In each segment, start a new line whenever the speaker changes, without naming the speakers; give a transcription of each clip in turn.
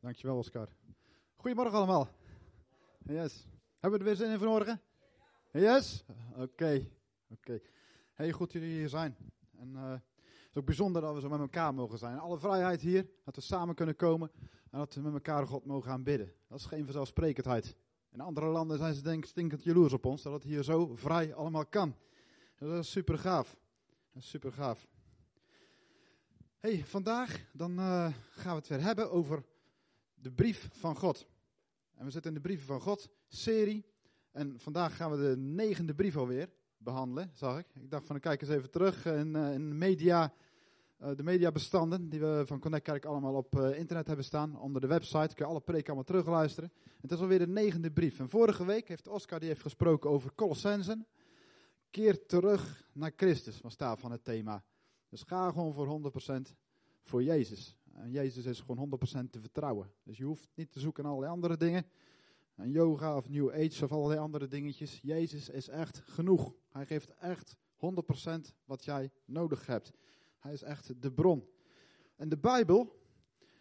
Dankjewel, Oscar. Goedemorgen allemaal. Yes. Hebben we er weer zin in vanmorgen? Yes? Oké. Oké. Hey, goed dat jullie hier zijn. En eh, het is ook bijzonder dat we zo met elkaar mogen zijn. Alle vrijheid hier, dat we samen kunnen komen en dat we met elkaar God mogen aanbidden. Dat is geen vanzelfsprekendheid. In andere landen zijn ze denk ik stinkend jaloers op ons, dat het hier zo vrij allemaal kan. Dat is super gaaf. Dat is super gaaf. Hey, vandaag dan uh, gaan we het weer hebben over de brief van God. En we zitten in de brieven van God serie. En vandaag gaan we de negende brief alweer behandelen, zag ik. Ik dacht van, ik kijk eens even terug in, uh, in media, uh, de mediabestanden die we van Connect Kerk allemaal op uh, internet hebben staan. Onder de website kun je alle preken allemaal terugluisteren. Het is alweer de negende brief. En vorige week heeft Oscar die heeft gesproken over Colossensen. Keer terug naar Christus was daar van het thema. Dus ga gewoon voor 100% voor Jezus. Jezus is gewoon 100% te vertrouwen. Dus je hoeft niet te zoeken naar allerlei andere dingen. En yoga of New Age of allerlei andere dingetjes. Jezus is echt genoeg. Hij geeft echt 100% wat jij nodig hebt. Hij is echt de bron. En de Bijbel,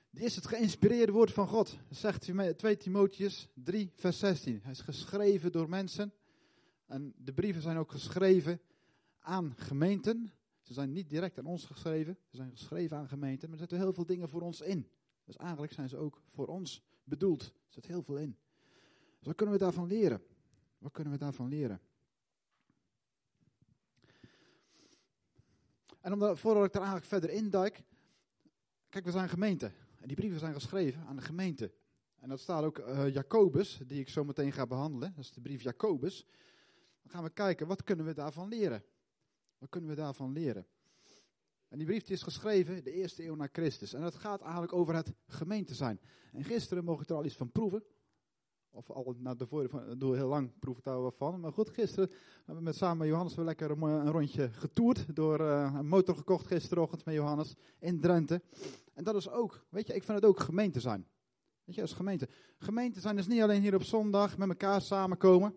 die is het geïnspireerde woord van God. Zegt 2 Timotheus 3, vers 16. Hij is geschreven door mensen. En de brieven zijn ook geschreven aan gemeenten. Ze zijn niet direct aan ons geschreven. Ze zijn geschreven aan gemeenten. Maar er zitten heel veel dingen voor ons in. Dus eigenlijk zijn ze ook voor ons bedoeld. Er zit heel veel in. Dus wat kunnen we daarvan leren? Wat kunnen we daarvan leren? En omdat, voordat ik daar eigenlijk verder induik. Kijk, we zijn gemeente. En die brieven zijn geschreven aan de gemeente. En dat staat ook uh, Jacobus, die ik zo meteen ga behandelen. Dat is de brief Jacobus. Dan gaan we kijken, wat kunnen we daarvan leren? Wat kunnen we daarvan leren? En die brief is geschreven de eerste eeuw na Christus. En dat gaat eigenlijk over het gemeente zijn. En gisteren mocht ik er al iets van proeven. Of al naar de vorige, doe heel lang proef daar wel van. Maar goed, gisteren hebben we met samen Johannes wel lekker een, een rondje getoerd. Door uh, een motor gekocht gisterochtend met Johannes in Drenthe. En dat is ook, weet je, ik vind het ook gemeente zijn. Weet je, als gemeente. Gemeente zijn is niet alleen hier op zondag met elkaar samenkomen.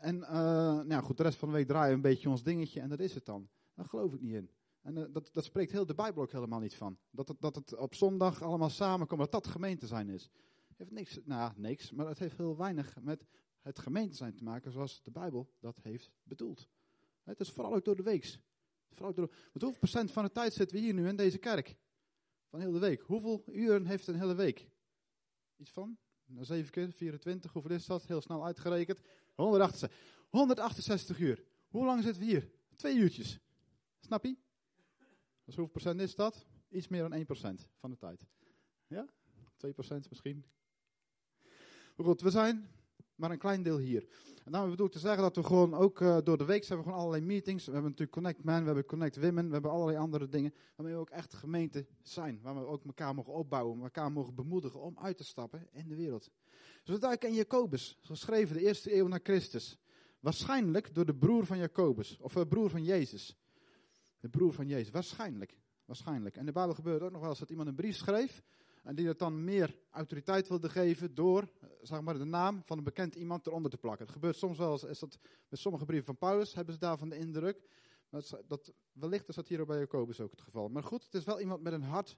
En uh, nou goed, de rest van de week draaien we een beetje ons dingetje en dat is het dan. Daar geloof ik niet in. En uh, dat, dat spreekt heel de Bijbel ook helemaal niet van. Dat het, dat het op zondag allemaal samenkomt, dat dat gemeente zijn is. Heeft niks, nou niks, maar het heeft heel weinig met het gemeente zijn te maken zoals de Bijbel dat heeft bedoeld. Het is vooral ook door de week. Vooral door, met hoeveel procent van de tijd zitten we hier nu in deze kerk? Van heel de week. Hoeveel uren heeft een hele week? Iets van? Nou, 7 keer 24, hoeveel is dat? Heel snel uitgerekend. 168, 168 uur. Hoe lang zitten we hier? Twee uurtjes. Snap je? Dus hoeveel procent is dat? Iets meer dan 1% van de tijd. Ja? 2% misschien. Maar goed, we zijn maar een klein deel hier. En daarom bedoel ik te zeggen dat we gewoon ook uh, door de week hebben we gewoon allerlei meetings. We hebben natuurlijk Connect Men, we hebben Connect Women, we hebben allerlei andere dingen. Waarmee we ook echt gemeente zijn. Waar we ook elkaar mogen opbouwen, elkaar mogen bemoedigen om uit te stappen in de wereld. Dus we duiken in Jacobus, geschreven de eerste eeuw na Christus. Waarschijnlijk door de broer van Jacobus, of de broer van Jezus. De broer van Jezus, waarschijnlijk. Waarschijnlijk. En de Bijbel gebeurt ook nog wel eens dat iemand een brief schreef. En die dat dan meer autoriteit wilde geven door, zeg maar, de naam van een bekend iemand eronder te plakken. Het gebeurt soms wel eens, is dat met sommige brieven van Paulus, hebben ze daarvan de indruk. Dat, dat, wellicht is dat hier bij Jacobus ook het geval. Maar goed, het is wel iemand met een hart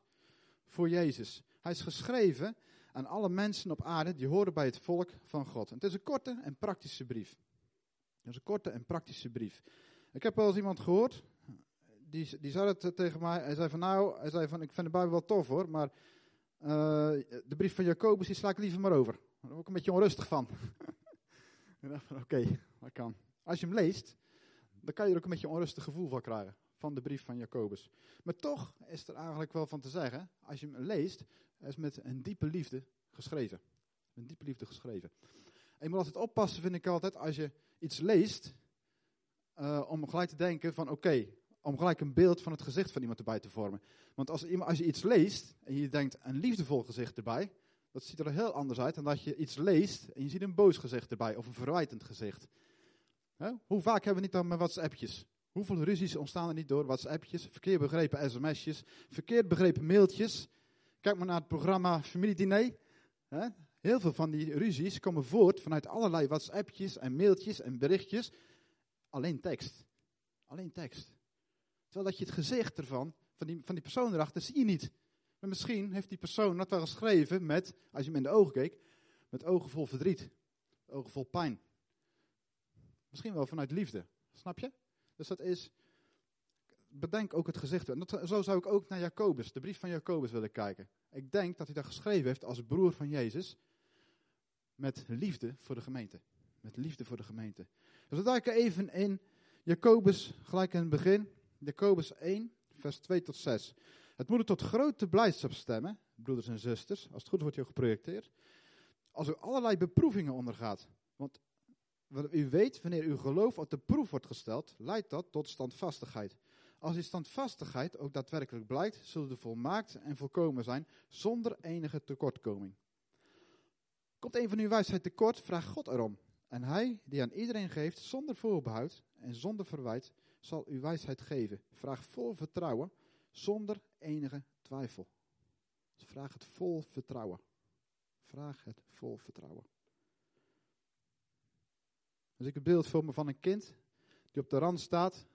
voor Jezus. Hij is geschreven aan alle mensen op aarde die horen bij het volk van God. En het is een korte en praktische brief. Het is een korte en praktische brief. Ik heb wel eens iemand gehoord, die, die zei het tegen mij. Hij zei van nou, hij zei van ik vind de Bijbel wel tof hoor, maar uh, de brief van Jacobus die sla ik liever maar over. Daar word ik een beetje onrustig van. oké, dat kan. Als je hem leest, dan kan je er ook een beetje een onrustig gevoel van krijgen. Van de brief van Jacobus. Maar toch is er eigenlijk wel van te zeggen, als je hem leest, is met een diepe liefde geschreven. Een diepe liefde geschreven. En je moet altijd oppassen, vind ik altijd, als je iets leest, uh, om gelijk te denken van oké, om gelijk een beeld van het gezicht van iemand erbij te vormen. Want als, als je iets leest en je denkt een liefdevol gezicht erbij, dat ziet er heel anders uit dan dat je iets leest en je ziet een boos gezicht erbij of een verwijtend gezicht. Hoe vaak hebben we niet dan met WhatsAppjes? Hoeveel ruzies ontstaan er niet door WhatsAppjes, verkeerd begrepen sms'jes, verkeerd begrepen mailtjes? Kijk maar naar het programma Familiediner. He? Heel veel van die ruzies komen voort vanuit allerlei WhatsAppjes en mailtjes en berichtjes. Alleen tekst. Alleen tekst. Terwijl dat je het gezicht ervan, van die, van die persoon erachter, zie je niet. Maar misschien heeft die persoon dat wel geschreven met, als je hem in de ogen keek, met ogen vol verdriet, ogen vol pijn. Misschien wel vanuit liefde, snap je? Dus dat is, bedenk ook het gezicht. En dat, zo zou ik ook naar Jacobus, de brief van Jacobus willen kijken. Ik denk dat hij dat geschreven heeft als broer van Jezus, met liefde voor de gemeente. Met liefde voor de gemeente. Dus we duiken even in Jacobus, gelijk in het begin. Jacobus 1, vers 2 tot 6. Het moet u tot grote blijdschap stemmen, broeders en zusters, als het goed wordt je geprojecteerd, als u allerlei beproevingen ondergaat. Want u weet, wanneer uw geloof op de proef wordt gesteld, leidt dat tot standvastigheid. Als die standvastigheid ook daadwerkelijk blijkt, zullen de volmaakt en volkomen zijn, zonder enige tekortkoming. Komt een van uw wijsheid tekort, vraag God erom. En hij, die aan iedereen geeft, zonder voorbehoud en zonder verwijt, zal uw wijsheid geven. Vraag vol vertrouwen, zonder enige twijfel. Dus vraag het vol vertrouwen. Vraag het vol vertrouwen. Als ik het beeld voor me van een kind die op de rand staat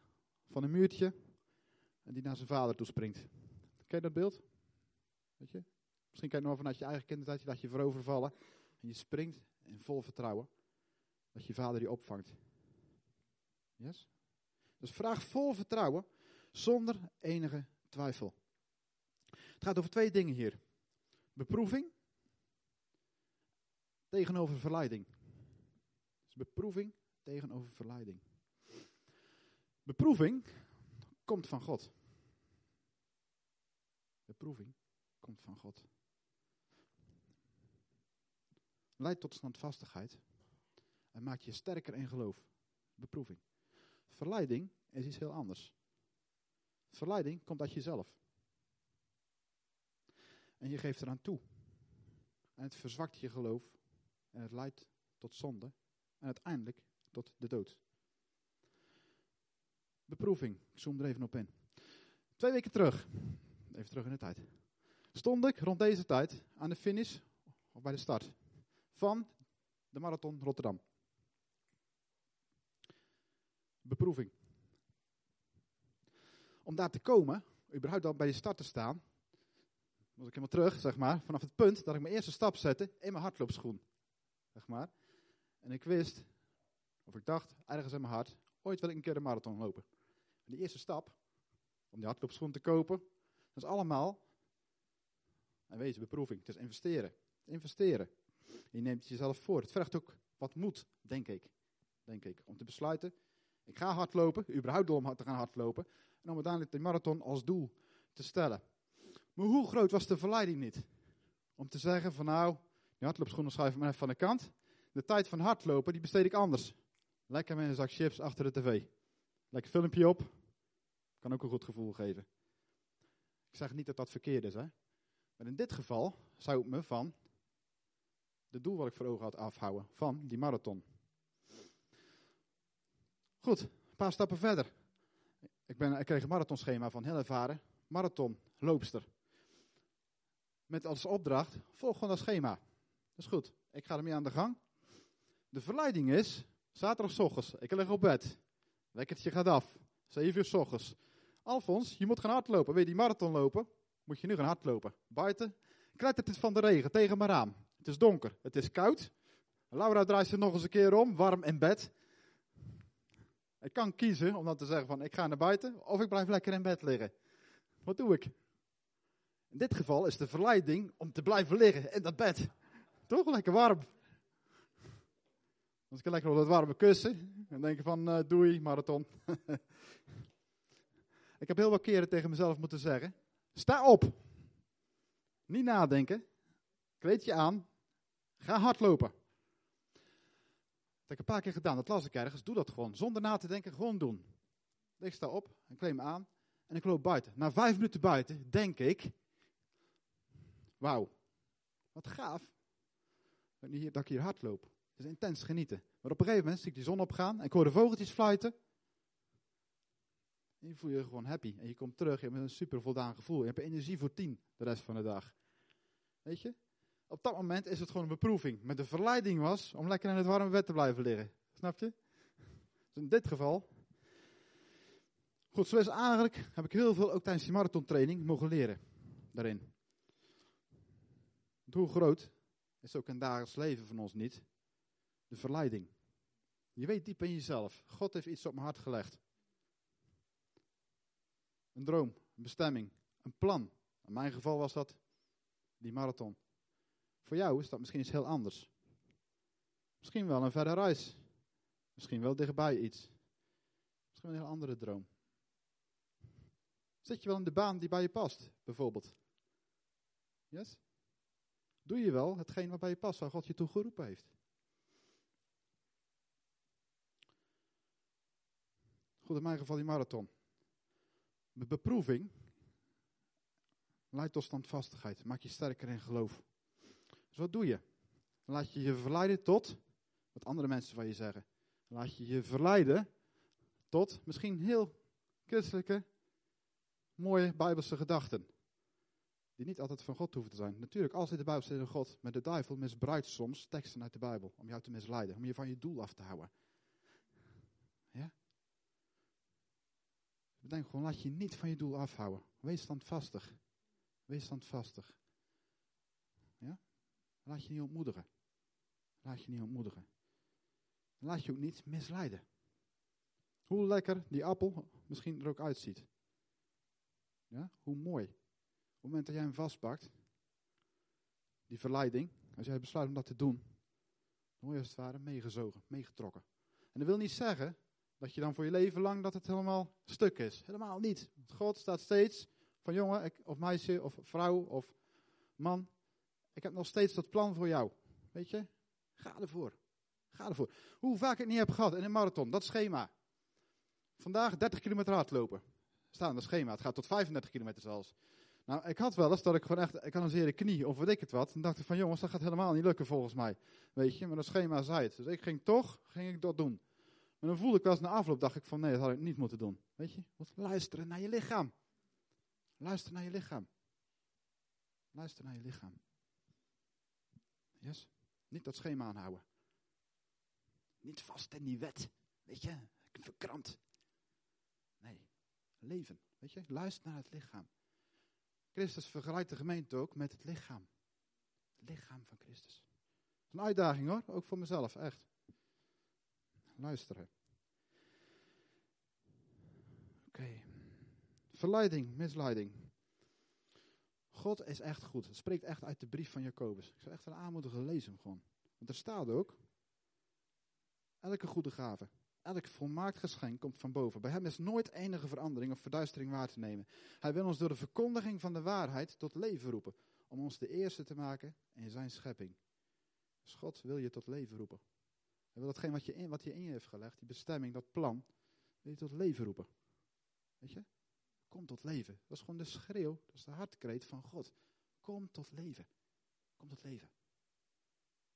van een muurtje en die naar zijn vader toe springt. Ken je dat beeld? Weet je? Misschien kan je nog vanuit je eigen kindertijd dat je voorovervallen en je springt in vol vertrouwen dat je vader die opvangt. Yes? Dus vraag vol vertrouwen, zonder enige twijfel. Het gaat over twee dingen hier. Beproeving tegenover verleiding. Dus beproeving tegenover verleiding. Beproeving komt van God. Beproeving komt van God. Leidt tot standvastigheid en maakt je sterker in geloof. Beproeving. Verleiding is iets heel anders. Verleiding komt uit jezelf. En je geeft eraan toe. En het verzwakt je geloof. En het leidt tot zonde. En uiteindelijk tot de dood. Beproeving. Ik zoom er even op in. Twee weken terug. Even terug in de tijd. Stond ik rond deze tijd aan de finish. Of bij de start. Van de marathon Rotterdam. Beproeving om daar te komen, überhaupt al bij de start te staan, was ik helemaal terug, zeg maar, vanaf het punt dat ik mijn eerste stap zette in mijn hardloopschoen. Zeg maar. En ik wist, of ik dacht, ergens in mijn hart, ooit wil ik een keer een marathon lopen. En die eerste stap, om die hardloopschoen te kopen, dat is allemaal, en wees beproeving, het is investeren. Investeren. Je neemt jezelf voor. Het vergt ook wat moed, denk ik. Denk ik. Om te besluiten, ik ga hardlopen, überhaupt door om te gaan hardlopen en om uiteindelijk de marathon als doel te stellen. Maar hoe groot was de verleiding niet? Om te zeggen van nou, die hardloopschoenen schuif ik maar even van de kant. De tijd van hardlopen, die besteed ik anders. Lekker met een zak chips achter de tv. Lekker filmpje op. Kan ook een goed gevoel geven. Ik zeg niet dat dat verkeerd is, hè. Maar in dit geval zou ik me van het doel wat ik voor ogen had afhouden. Van die marathon. Goed, een paar stappen verder. Ik, ben, ik kreeg een marathonschema van heel ervaren marathon, loopster. Met als opdracht, volg gewoon dat schema. Dat is goed, ik ga ermee aan de gang. De verleiding is, zaterdagochtends, ik lig op bed. Wekkertje gaat af, 7 uur s ochtends. Alfons, je moet gaan hardlopen. Wil je die marathon lopen? Moet je nu gaan hardlopen. Buiten klettert het van de regen tegen mijn raam. Het is donker, het is koud. Laura draait zich nog eens een keer om, warm in bed. Ik kan kiezen om dan te zeggen van ik ga naar buiten of ik blijf lekker in bed liggen. Wat doe ik? In dit geval is de verleiding om te blijven liggen in dat bed. Toch lekker warm. Als ik lekker op dat warme kussen en denk van uh, doei marathon. ik heb heel wat keren tegen mezelf moeten zeggen. Sta op. Niet nadenken. Kleed je aan. Ga hardlopen heb ik een paar keer gedaan, dat las ik ergens. Doe dat gewoon, zonder na te denken, gewoon doen. Ik sta op en kleed me aan en ik loop buiten. Na vijf minuten buiten denk ik, wauw, wat gaaf dat ik hier hard loop. Het is intens genieten. Maar op een gegeven moment zie ik die zon opgaan en ik hoor de vogeltjes fluiten. En je voel je gewoon happy. En je komt terug en hebt een super voldaan gevoel. Je hebt energie voor tien de rest van de dag. Weet je? Op dat moment is het gewoon een beproeving. Met de verleiding was om lekker in het warme bed te blijven liggen. Snap je? Dus in dit geval. Goed, zo is eigenlijk, heb ik heel veel ook tijdens die marathontraining mogen leren. Daarin. hoe groot is ook een dagelijks leven van ons niet? De verleiding. Je weet diep in jezelf, God heeft iets op mijn hart gelegd. Een droom, een bestemming, een plan. In mijn geval was dat die marathon. Voor jou is dat misschien iets heel anders. Misschien wel een verre reis. Misschien wel dichtbij iets. Misschien een heel andere droom. Zit je wel in de baan die bij je past, bijvoorbeeld? Yes? Doe je wel hetgeen wat bij je past, waar God je toe geroepen heeft? Goed, in mijn geval die marathon. De beproeving leidt tot standvastigheid. Maak je sterker in geloof. Dus wat doe je? Laat je je verleiden tot wat andere mensen van je zeggen. Laat je je verleiden tot misschien heel christelijke, mooie bijbelse gedachten. Die niet altijd van God hoeven te zijn. Natuurlijk, als in de Bijbel staat God, met de duivel misbruikt soms teksten uit de Bijbel om jou te misleiden, om je van je doel af te houden. Ja? Bedenk gewoon, laat je niet van je doel afhouden. Wees standvastig. Wees standvastig. Laat je niet ontmoedigen. Laat je niet ontmoedigen. Laat je ook niet misleiden. Hoe lekker die appel misschien er ook uitziet. Ja? Hoe mooi. Op het moment dat jij hem vastpakt, die verleiding, als jij besluit om dat te doen, dan word je als het ware meegezogen, meegetrokken. En dat wil niet zeggen dat je dan voor je leven lang dat het helemaal stuk is. Helemaal niet. God staat steeds van jongen of meisje of vrouw of man. Ik heb nog steeds dat plan voor jou. Weet je? Ga ervoor. Ga ervoor. Hoe vaak ik het niet heb gehad in een marathon, dat schema. Vandaag 30 kilometer hardlopen. Staat in het schema. Het gaat tot 35 kilometer zelfs. Nou, ik had wel eens dat ik gewoon echt, ik had een zere knie of weet ik het wat. En dacht ik van jongens, dat gaat helemaal niet lukken volgens mij. Weet je, maar dat schema zei het. Dus ik ging toch, ging ik dat doen. Maar dan voelde ik wel eens na afloop, dacht ik van nee, dat had ik niet moeten doen. Weet je, luisteren naar je lichaam. Luister naar je lichaam. Luister naar je lichaam. Niet dat schema aanhouden. Niet vast in die wet. Weet je, verkrampt. Nee, leven. Weet je, luister naar het lichaam. Christus vergelijkt de gemeente ook met het lichaam. Het lichaam van Christus. Dat is een uitdaging hoor, ook voor mezelf, echt. Luisteren. Oké. Verleiding, misleiding. God is echt goed. Het spreekt echt uit de brief van Jacobus. Ik zou echt een aanmoedigen, lees hem gewoon. Want er staat ook, elke goede gave, elk volmaakt geschenk komt van boven. Bij hem is nooit enige verandering of verduistering waar te nemen. Hij wil ons door de verkondiging van de waarheid tot leven roepen. Om ons de eerste te maken in zijn schepping. Dus God wil je tot leven roepen. Hij wil datgene wat, je in, wat hij in je heeft gelegd, die bestemming, dat plan, wil je tot leven roepen. Weet je? Kom tot leven. Dat is gewoon de schreeuw, dat is de hartkreet van God. Kom tot leven. Kom tot leven.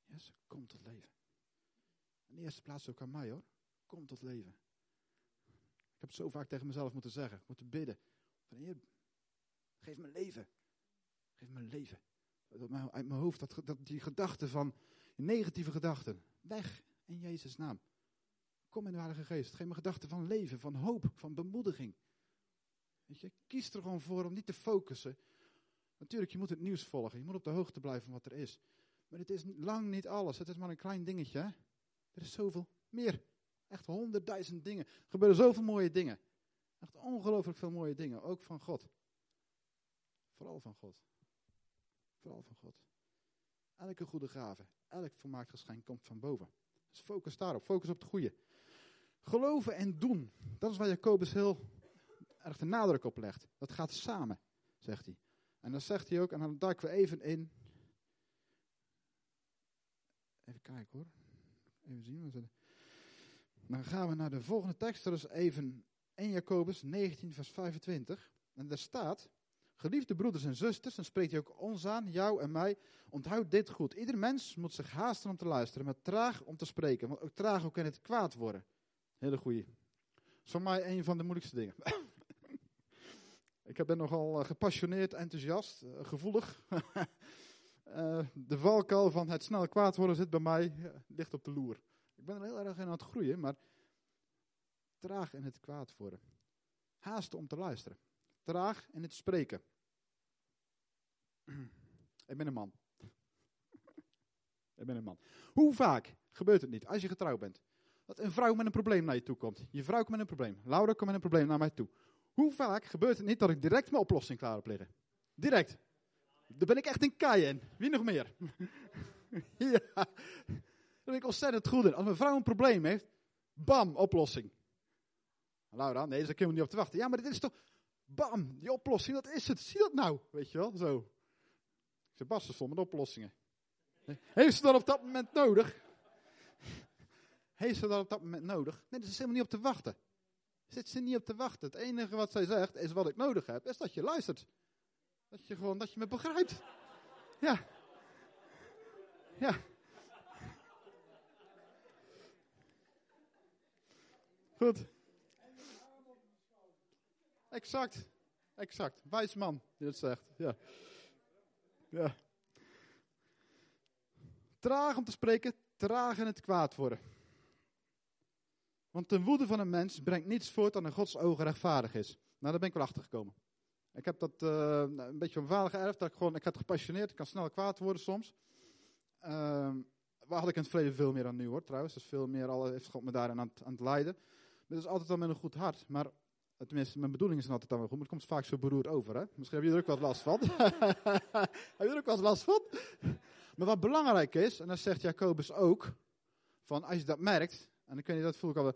Yes, kom tot leven. In de eerste plaats ook aan mij hoor. Kom tot leven. Ik heb het zo vaak tegen mezelf moeten zeggen, moeten bidden. Van Heer, geef me leven. Geef me leven. Uit mijn hoofd, dat, dat, die gedachten van, negatieve gedachten, weg in Jezus' naam. Kom in de Heilige Geest. Geef me gedachten van leven, van hoop, van bemoediging. Je, kies er gewoon voor om niet te focussen. Natuurlijk, je moet het nieuws volgen. Je moet op de hoogte blijven van wat er is. Maar het is lang niet alles. Het is maar een klein dingetje. Hè? Er is zoveel meer. Echt honderdduizend dingen. Er gebeuren zoveel mooie dingen. Echt ongelooflijk veel mooie dingen. Ook van God. Vooral van God. Vooral van God. Elke goede gave, elk volmaakt geschenk komt van boven. Dus focus daarop. Focus op het goede. Geloven en doen. Dat is waar Jacobus heel erg de nadruk op legt. Dat gaat samen, zegt hij. En dan zegt hij ook, en dan duiken we even in. Even kijken hoor. Even zien. Dan gaan we naar de volgende tekst. Dat is even 1 Jacobus 19, vers 25. En daar staat. Geliefde broeders en zusters, dan spreekt hij ook ons aan, jou en mij. Onthoud dit goed. Ieder mens moet zich haasten om te luisteren, maar traag om te spreken. Want ook traag ook in het kwaad worden. Hele goeie. Dat is voor mij een van de moeilijkste dingen. Ik ben nogal eh, gepassioneerd, enthousiast, eh, gevoelig. uh, de valkuil van het snel kwaad worden zit bij mij ligt op de loer. Ik ben er heel erg in aan het groeien, maar traag in het kwaad worden. Haast om te luisteren. Traag in het spreken. Ik ben een man. Ik ben een man. Hoe vaak gebeurt het niet, als je getrouwd bent, dat een vrouw met een probleem naar je toe komt? Je vrouw komt met een probleem. Laura komt met een probleem naar mij toe. Hoe vaak gebeurt het niet dat ik direct mijn oplossing klaar heb liggen? Direct. Daar ben ik echt een kei in. Wie nog meer? ja. Daar ben ik ontzettend goed in. Als mijn vrouw een probleem heeft, bam, oplossing. Laura, nee, daar kunnen we niet op te wachten. Ja, maar dit is toch, bam, die oplossing, dat is het. Zie dat nou, weet je wel, zo. Ik zeg, Bas, vol met oplossingen. Heeft ze dat op dat moment nodig? Heeft ze dat op dat moment nodig? Nee, daar is helemaal niet op te wachten. Zit ze niet op te wachten. Het enige wat zij zegt, is wat ik nodig heb, is dat je luistert. Dat je gewoon, dat je me begrijpt. Ja. Ja. Goed. Exact. Exact. Wijs man die dat zegt. Ja. Ja. Traag om te spreken, traag in het kwaad worden. Want de woede van een mens brengt niets voort dan in Gods ogen rechtvaardig is. Nou, daar ben ik wel achter gekomen. Ik heb dat uh, een beetje van vader geërfd. Dat ik, gewoon, ik had gepassioneerd, ik kan snel kwaad worden soms. Uh, waar had ik in het verleden veel meer dan nu hoor, trouwens. Dus veel meer al heeft God me daarin aan, aan het leiden. Dit is altijd al met een goed hart. Maar tenminste, mijn bedoeling is altijd dan wel goed. Maar het komt vaak zo beroerd over. Hè? Misschien heb je er ook wat last van. heb je er ook wat last van? maar wat belangrijk is, en dat zegt Jacobus ook. Van als je dat merkt, en dan kun je dat voel ik al.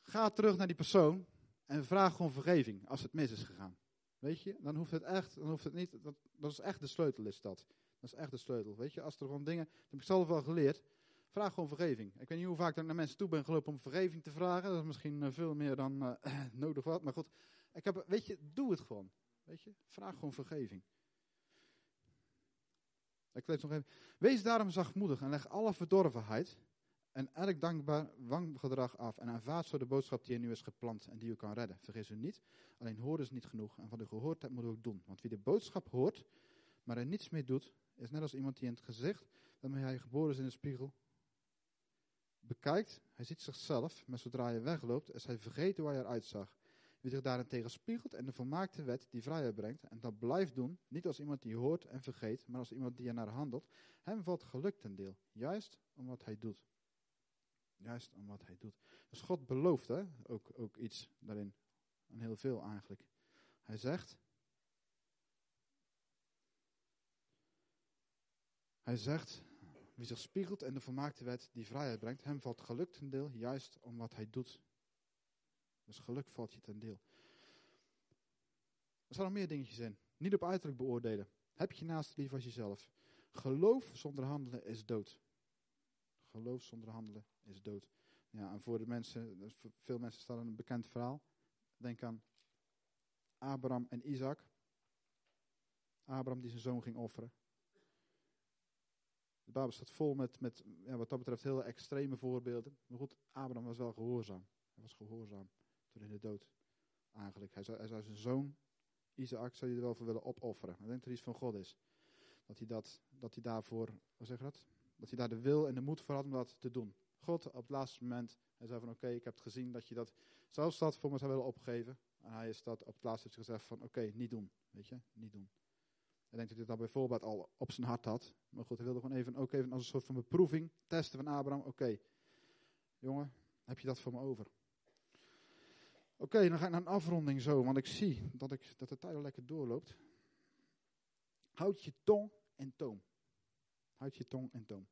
Ga terug naar die persoon en vraag gewoon vergeving als het mis is gegaan. Weet je, dan hoeft het echt, dan hoeft het niet, dat, dat is echt de sleutel is dat. Dat is echt de sleutel. Weet je, als er gewoon dingen, dat heb ik zelf wel geleerd, vraag gewoon vergeving. Ik weet niet hoe vaak ik naar mensen toe ben gelopen om vergeving te vragen. Dat is misschien eh, veel meer dan uh, nodig wat. Maar goed, ik heb, weet je, doe het gewoon. Weet je, vraag gewoon vergeving. Ik lees nog even. Wees daarom zachtmoedig en leg alle verdorvenheid en elk dankbaar wanggedrag af en aanvaard zo de boodschap die er nu is geplant en die u kan redden. Vergis u niet, alleen horen is niet genoeg en wat u gehoord hebt moet u ook doen. Want wie de boodschap hoort, maar er niets mee doet, is net als iemand die in het gezicht, waarmee hij geboren is in de spiegel, bekijkt, hij ziet zichzelf, maar zodra hij wegloopt, is hij vergeten hoe hij eruit zag. Wie zich daarentegen spiegelt en de volmaakte wet die vrijheid brengt, en dat blijft doen, niet als iemand die hoort en vergeet, maar als iemand die er naar handelt, hem valt geluk ten deel, juist om wat hij doet. Juist om wat hij doet. Dus God belooft hè, ook, ook iets daarin. En heel veel eigenlijk. Hij zegt. Hij zegt. Wie zich spiegelt en de volmaakte wet die vrijheid brengt, hem valt geluk ten deel, juist om wat hij doet. Dus geluk valt je ten deel. Er staan nog meer dingetjes in. Niet op uiterlijk beoordelen. Heb je naast lief als jezelf. Geloof zonder handelen is dood. Geloof zonder handelen is dood. Ja, en voor de mensen, voor veel mensen staat een bekend verhaal. Denk aan Abraham en Isaac. Abraham die zijn zoon ging offeren. De Bijbel staat vol met, met ja, wat dat betreft hele extreme voorbeelden. Maar goed, Abraham was wel gehoorzaam. Hij was gehoorzaam tot in de dood. Eigenlijk. Hij zou, hij zou zijn zoon, Isaac, zou hij er wel voor willen opofferen. Ik denk dat er iets van God is. Dat hij, dat, dat hij daarvoor, hoe zeg je dat? Dat hij daar de wil en de moed voor had om dat te doen. God op het laatste moment, hij zei van oké, ik heb het gezien dat je dat zelfs dat voor me zou willen opgeven. En hij is dat op het laatste gezegd van oké, niet doen. Weet je, niet doen. Ik denk dat hij dat bijvoorbeeld al op zijn hart had. Maar goed, hij wilde gewoon even, ook even als een soort van beproeving testen van Abraham. Oké, jongen, heb je dat voor me over? Oké, dan ga ik naar een afronding zo, want ik zie dat, ik, dat de tijd al lekker doorloopt. Houd je tong en toom. Houd je tong en toom.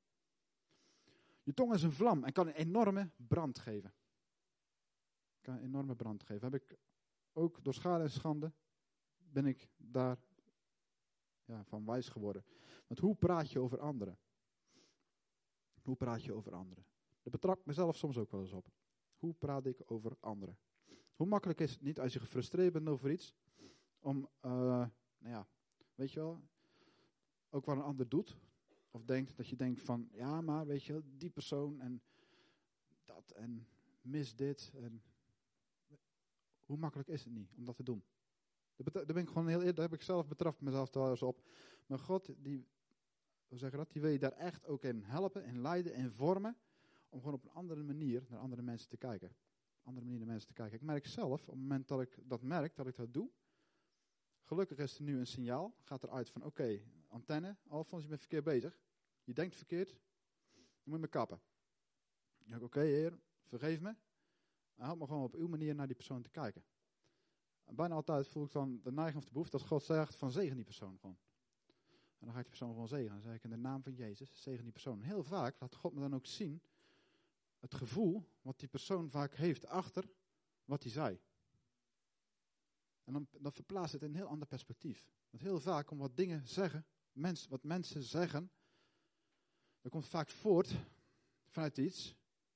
Je tong is een vlam en kan een enorme brand geven. Kan een enorme brand geven. Heb ik ook door schade en schande ben ik daar ja, van wijs geworden. Want hoe praat je over anderen? Hoe praat je over anderen? Dat betrap mezelf soms ook wel eens op. Hoe praat ik over anderen? Hoe makkelijk is het niet als je gefrustreerd bent over iets, om, uh, nou ja, weet je wel, ook wat een ander doet, of denkt dat je denkt van, ja, maar weet je, die persoon en dat en mis dit. En hoe makkelijk is het niet om dat te doen? Daar ben ik gewoon heel daar heb ik zelf betrapt mezelf eens op. Maar God, die, hoe zeg je dat, die wil je daar echt ook in helpen, in leiden, in vormen. Om gewoon op een andere manier naar andere mensen te kijken. Andere manier naar mensen te kijken. Ik merk zelf, op het moment dat ik dat merk, dat ik dat doe. Gelukkig is er nu een signaal, gaat eruit van oké, antenne, Alfons, je bent verkeerd bezig. Je denkt verkeerd. je moet me kappen. Ik, oké heer, vergeef me. En help me gewoon op uw manier naar die persoon te kijken. En bijna altijd voel ik dan de neiging of de behoefte dat God zegt van zegen die persoon gewoon. En dan ga ik die persoon gewoon zegenen. Dan zeg ik in de naam van Jezus, zegen die persoon. En heel vaak laat God me dan ook zien het gevoel wat die persoon vaak heeft achter wat hij zei. En dan, dan verplaatst het in een heel ander perspectief. Want heel vaak om wat dingen zeggen, mens, wat mensen zeggen, dat komt vaak voort vanuit iets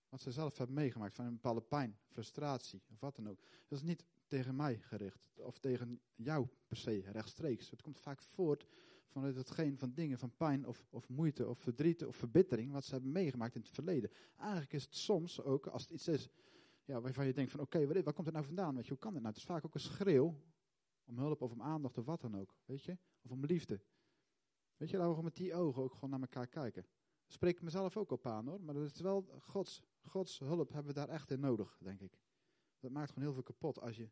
wat ze zelf hebben meegemaakt. Van een bepaalde pijn, frustratie of wat dan ook. Dat is niet tegen mij gericht of tegen jou per se rechtstreeks. Het komt vaak voort vanuit hetgeen van dingen van pijn of, of moeite of verdriet of verbittering wat ze hebben meegemaakt in het verleden. Eigenlijk is het soms ook, als het iets is ja, waarvan je denkt van oké, waar, waar, komt het nou vandaan? Weet je, hoe kan het nou? Het is vaak ook een schreeuw om hulp of om aandacht of wat dan ook, weet je? Of om liefde. Weet je, laten we met die ogen ook gewoon naar elkaar kijken. Spreek ik mezelf ook op aan hoor, maar dat is wel Gods, Gods hulp hebben we daar echt in nodig, denk ik. Dat maakt gewoon heel veel kapot als je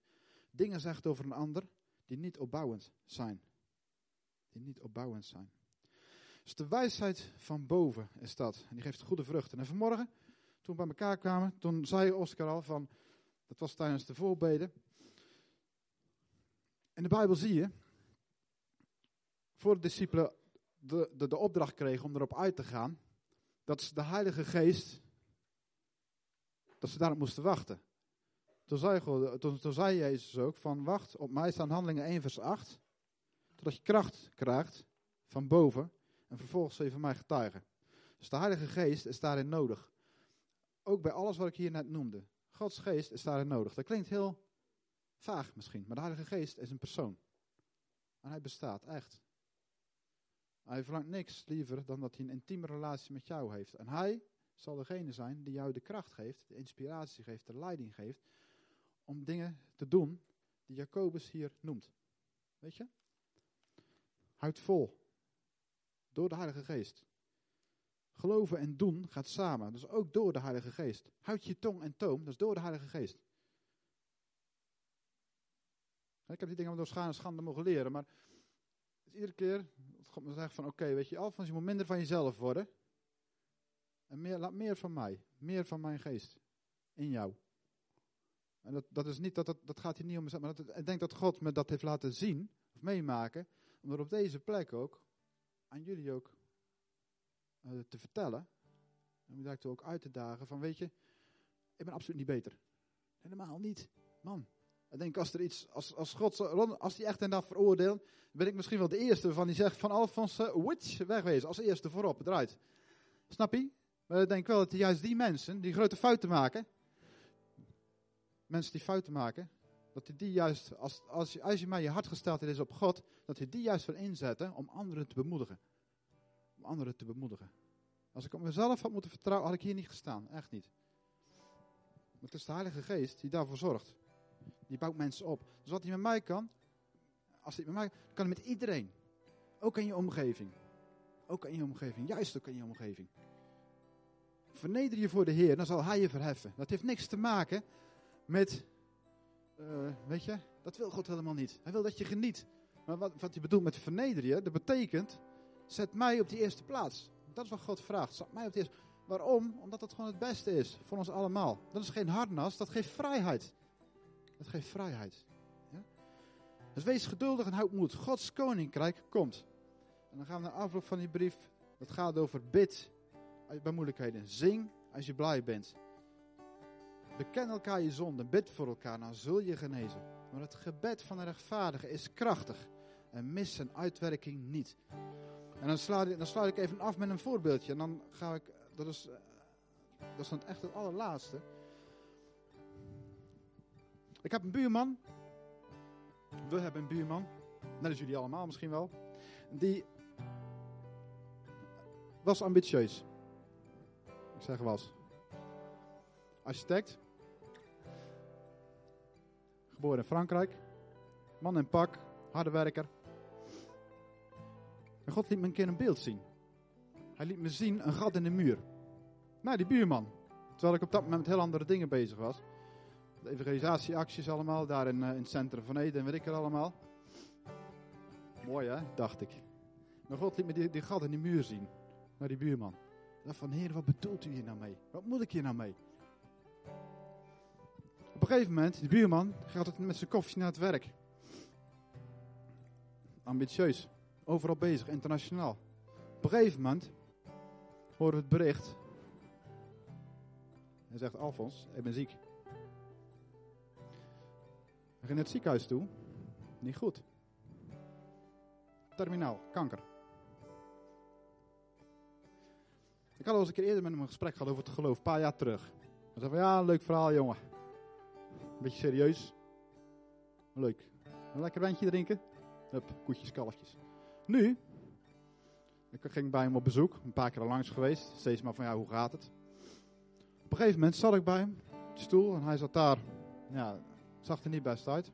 dingen zegt over een ander die niet opbouwend zijn. Die niet opbouwend zijn. Dus de wijsheid van boven is dat. En die geeft goede vruchten. En vanmorgen, toen we bij elkaar kwamen, toen zei Oscar al van, dat was tijdens de voorbeden. In de Bijbel zie je, voor de discipelen de, de, de opdracht kregen om erop uit te gaan, dat ze de Heilige Geest, dat ze daarop moesten wachten. Toen zei, God, toen, toen zei Jezus ook van wacht op mij, staan handelingen 1 vers 8, totdat je kracht krijgt van boven en vervolgens even mij getuigen. Dus de Heilige Geest is daarin nodig. Ook bij alles wat ik hier net noemde. Gods Geest is daarin nodig. Dat klinkt heel vaag misschien, maar de Heilige Geest is een persoon. En hij bestaat echt. Hij verlangt niks liever dan dat hij een intieme relatie met jou heeft. En hij zal degene zijn die jou de kracht geeft, de inspiratie geeft, de leiding geeft om dingen te doen die Jacobus hier noemt. Weet je? Houd vol. Door de Heilige Geest. Geloven en doen gaat samen. Dus ook door de Heilige Geest. Houd je tong en toom, dat is door de Heilige Geest. Ik heb die dingen door schade en schande mogen leren, maar iedere keer dat God me zegt van oké, weet je, Alfons, je moet minder van jezelf worden. En meer, laat meer van mij, meer van mijn geest in jou. En dat, dat, is niet, dat, dat, dat gaat hier niet om mezelf, maar dat, ik denk dat God me dat heeft laten zien, of meemaken, om er op deze plek ook, aan jullie ook, uh, te vertellen. En om daar ook uit te dagen van, weet je, ik ben absoluut niet beter. Helemaal niet. Man, ik denk als er iets, als, als God, als hij echt dat veroordeelt, ben ik misschien wel de eerste van die zegt van Alfons, uh, wegwezen, als eerste voorop, eruit. Snap je? Maar ik denk wel dat juist die mensen, die grote fouten maken, mensen die fouten maken, dat hij die juist, als, als, je, als je maar je hart gesteld is op God, dat hij die juist wil inzetten om anderen te bemoedigen. Om anderen te bemoedigen. Als ik op mezelf had moeten vertrouwen, had ik hier niet gestaan. Echt niet. Maar het is de Heilige Geest die daarvoor zorgt. Die bouwt mensen op. Dus wat hij met mij kan, als hij met mij kan, hij met iedereen. Ook in je omgeving. Ook in je omgeving. Juist ook in je omgeving. Verneder je voor de Heer, dan zal Hij je verheffen. Dat heeft niks te maken met, uh, weet je, dat wil God helemaal niet. Hij wil dat je geniet. Maar wat, wat hij bedoelt met verneder je, dat betekent, zet mij op die eerste plaats. Dat is wat God vraagt. Zet mij op de eerste Waarom? Omdat dat gewoon het beste is voor ons allemaal. Dat is geen harnas, dat geeft vrijheid. Dat geeft vrijheid. Ja? Dus wees geduldig en houd moed. Gods koninkrijk komt. En dan gaan we naar afloop van die brief. Dat gaat over bid bij moeilijkheden. Zing als je blij bent. Beken elkaar je zonden, bid voor elkaar, dan zul je genezen. Maar het gebed van de rechtvaardige is krachtig en mist zijn uitwerking niet. En dan, sla, dan sluit ik even af met een voorbeeldje. En dan ga ik, dat is, dat is dan echt het allerlaatste. Ik heb een buurman. We hebben een buurman. Net als jullie allemaal misschien wel. Die was ambitieus. Ik zeg was. Architect. Geboren in Frankrijk. Man in pak. Harde werker. En God liet me een keer een beeld zien. Hij liet me zien een gat in de muur. Nou, die buurman. Terwijl ik op dat moment met heel andere dingen bezig was. De evangelisatieacties allemaal, daar in, uh, het centrum van Eden en weet ik er allemaal. Mooi hè, dacht ik. Maar God liet me die, die gat in die muur zien. Naar die buurman. dacht van, heer, wat bedoelt u hier nou mee? Wat moet ik hier nou mee? Op een gegeven moment, die buurman gaat het met zijn koffie naar het werk. Ambitieus, overal bezig, internationaal. Op een gegeven moment horen we het bericht. Hij zegt, Alfons, ik ben ziek. Hij ging naar het ziekenhuis toe. Niet goed. Terminaal, kanker. Ik had al eens een keer eerder met hem een gesprek gehad over het geloof, een paar jaar terug. Hij zei van, ja, leuk verhaal jongen. Een beetje serieus. Leuk. Een lekker wijntje drinken. Hup, koetjes, kalfjes. Nu, ik ging bij hem op bezoek, een paar keer langs geweest. Steeds maar van, ja, hoe gaat het? Op een gegeven moment zat ik bij hem op de stoel en hij zat daar. Ja, zag er niet best uit.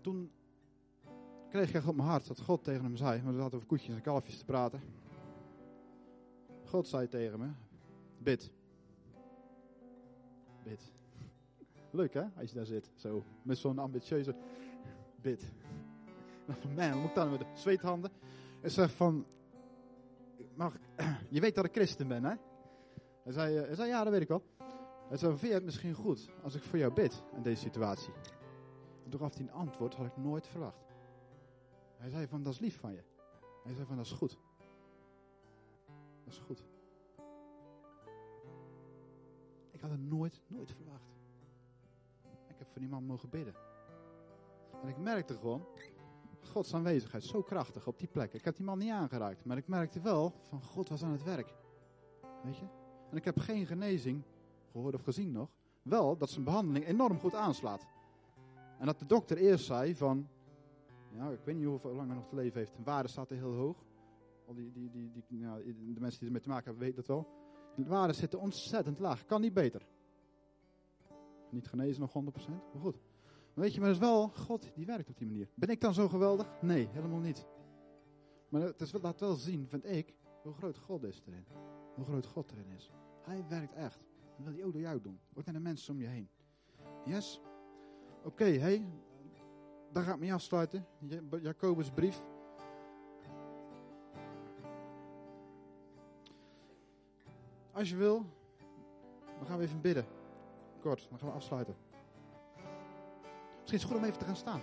Toen kreeg ik op mijn hart dat God tegen hem zei, want we hadden over koetjes en kalfjes te praten. God zei tegen me, bid. Bid. Leuk hè, als je daar zit, zo, met zo'n ambitieuze bid. Man, wat moet ik dan met de zweethanden? En zeg van, mag, je weet dat ik christen ben hè? Hij zei, hij zei, ja dat weet ik wel. Hij zei, vind je het misschien goed als ik voor jou bid in deze situatie? En toen gaf hij een antwoord, had ik nooit verwacht. Hij zei van, dat is lief van je. Hij zei van, dat is goed. Dat is goed. Ik had het nooit, nooit verwacht. Ik heb voor die man mogen bidden. En ik merkte gewoon, Gods aanwezigheid, zo krachtig op die plek. Ik heb die man niet aangeraakt, maar ik merkte wel van God was aan het werk. Weet je? En ik heb geen genezing gehoord of gezien nog. Wel dat zijn behandeling enorm goed aanslaat. En dat de dokter eerst zei van, ja, ik weet niet hoe lang hij nog te leven heeft. De waarde staat er heel hoog. Al die, die, die, die, de mensen die ermee te maken hebben weten dat wel. De waarden zitten ontzettend laag. Kan niet beter. Niet genezen nog 100%, maar goed. Maar weet je, maar het is wel God die werkt op die manier. Ben ik dan zo geweldig? Nee, helemaal niet. Maar het is, laat wel zien, vind ik, hoe groot God is erin. Hoe groot God erin is. Hij werkt echt. Dat wil hij ook door jou doen. Ook naar de mensen om je heen. Yes? Oké, okay, hey, daar ga ik mee afsluiten. Jacobus brief. Als je wil, dan gaan we even bidden. Kort, dan gaan we afsluiten. Misschien is het goed om even te gaan staan.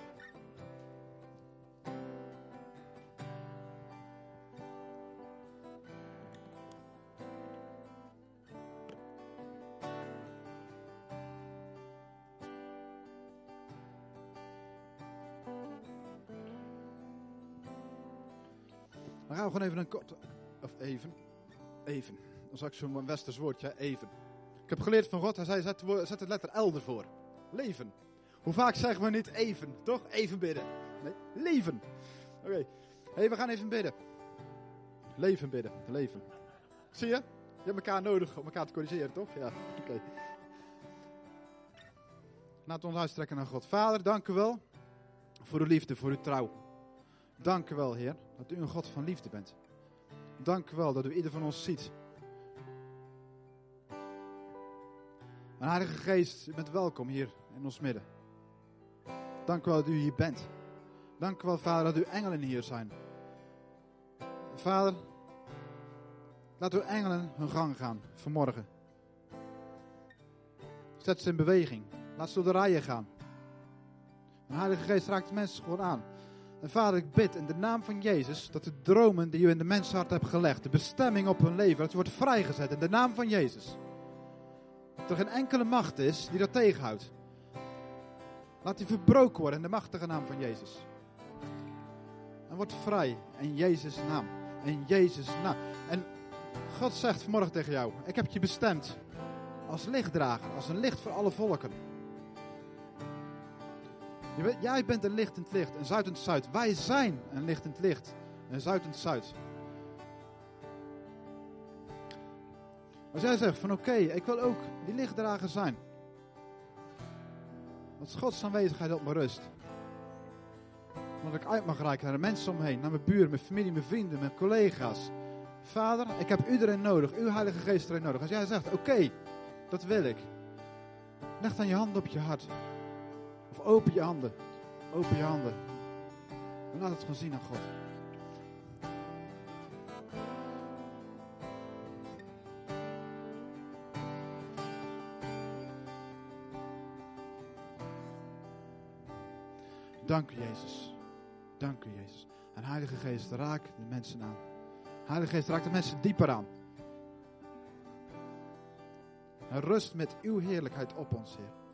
Gewoon even een kort. Of even. Even. Dan zal ik zo'n westers woordje, even. Ik heb geleerd van God, hij zei, zet, de letter L ervoor. Leven. Hoe vaak zeggen we niet even, toch? Even bidden. Nee, leven. Oké. Hey, we gaan even bidden. Leven bidden, leven. Zie je? Je hebt elkaar nodig om elkaar te corrigeren, toch? Ja, oké. Okay. Laten ons uitstrekken naar God. Vader, dank u wel voor uw liefde, voor uw trouw. Dank u wel, Heer, dat u een God van liefde bent. Dank u wel dat u ieder van ons ziet. En Heilige Geest, u bent welkom hier in ons midden. Dank u wel dat u hier bent. Dank u wel, Vader, dat uw engelen hier zijn. Vader, laat uw engelen hun gang gaan vanmorgen. Zet ze in beweging. Laat ze door de rijen gaan. En Heilige Geest raakt mensen gewoon aan. En Vader, ik bid in de naam van Jezus dat de dromen die u in de mensenhart hebt gelegd, de bestemming op hun leven, dat wordt vrijgezet in de naam van Jezus. Dat er geen enkele macht is die dat tegenhoudt. Laat die verbroken worden in de machtige naam van Jezus. En word vrij in Jezus' naam. In Jezus' naam. En God zegt vanmorgen tegen jou: Ik heb je bestemd als lichtdrager, als een licht voor alle volken. Jij bent een licht in het licht, een zuid in het zuid. Wij zijn een licht in het licht, een zuid in het zuid. Als jij zegt van oké, ik wil ook die lichtdrager zijn. Dat Gods aanwezigheid op me rust. Dat ik uit mag reiken naar de mensen om me heen, naar mijn buren, mijn familie, mijn vrienden, mijn collega's. Vader, ik heb erin nodig, uw Heilige Geest erin nodig. Als jij zegt, oké, dat wil ik. Leg dan je handen op je hart. Of open je handen. Open je handen. En laat het gewoon zien aan God. Dank u, Jezus. Dank u, Jezus. En Heilige Geest, raak de mensen aan. Heilige Geest, raak de mensen dieper aan. En rust met uw heerlijkheid op ons, Heer.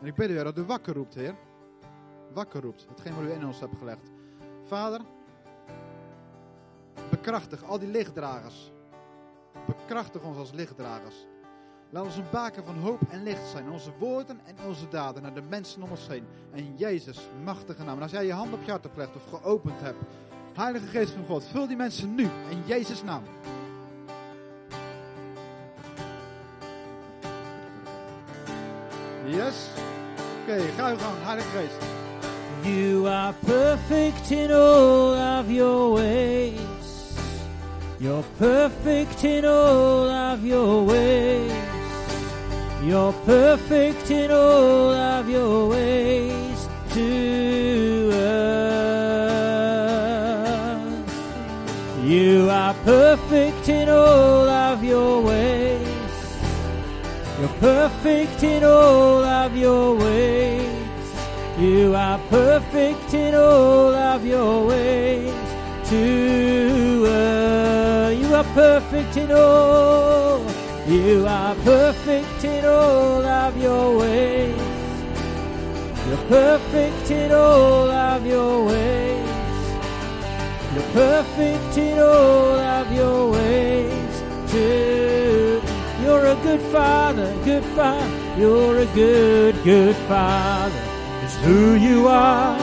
En ik bid u, dat u wakker roept, Heer. Wakker roept, hetgeen wat u in ons hebt gelegd. Vader, bekrachtig al die lichtdragers. Bekrachtig ons als lichtdragers. Laat ons een baken van hoop en licht zijn. Onze woorden en onze daden naar de mensen om ons heen. En Jezus, machtige naam. En als jij je hand op je hart hebt gelegd of geopend hebt. Heilige Geest van God, vul die mensen nu in Jezus' naam. Yes?
You are perfect in all of your ways. You're perfect in all of your ways. You're perfect in all of your ways perfect in all of your ways. You are perfect in all of your ways to. You are perfect in all. You are perfect in all of your ways. You're perfect in all of your ways. You're perfect in all of your ways too. Good father, good father. You're a good, good father. It's who you are.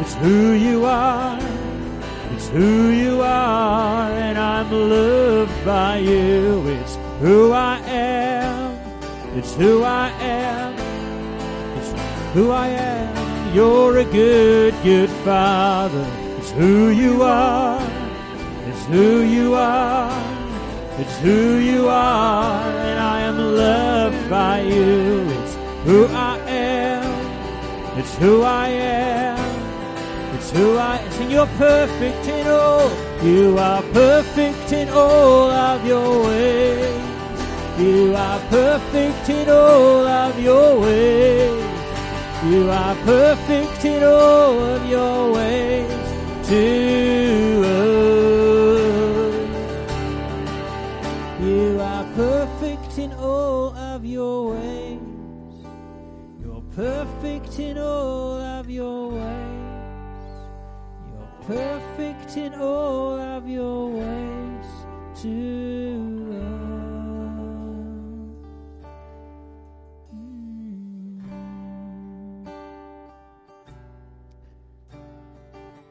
It's who you are. It's who you are, and I'm loved by you. It's who I am. It's who I am. It's who I am. You're a good, good father. It's who you are. It's who you are. It's who you are, and I am loved by you. It's who I am. It's who I am. It's who I sing. You're perfect in all. You are perfect in all of your ways. You are perfect in all of your ways. You are perfect in all of your ways to your ways. You're perfect in all of your ways. You're perfect in all of your ways. To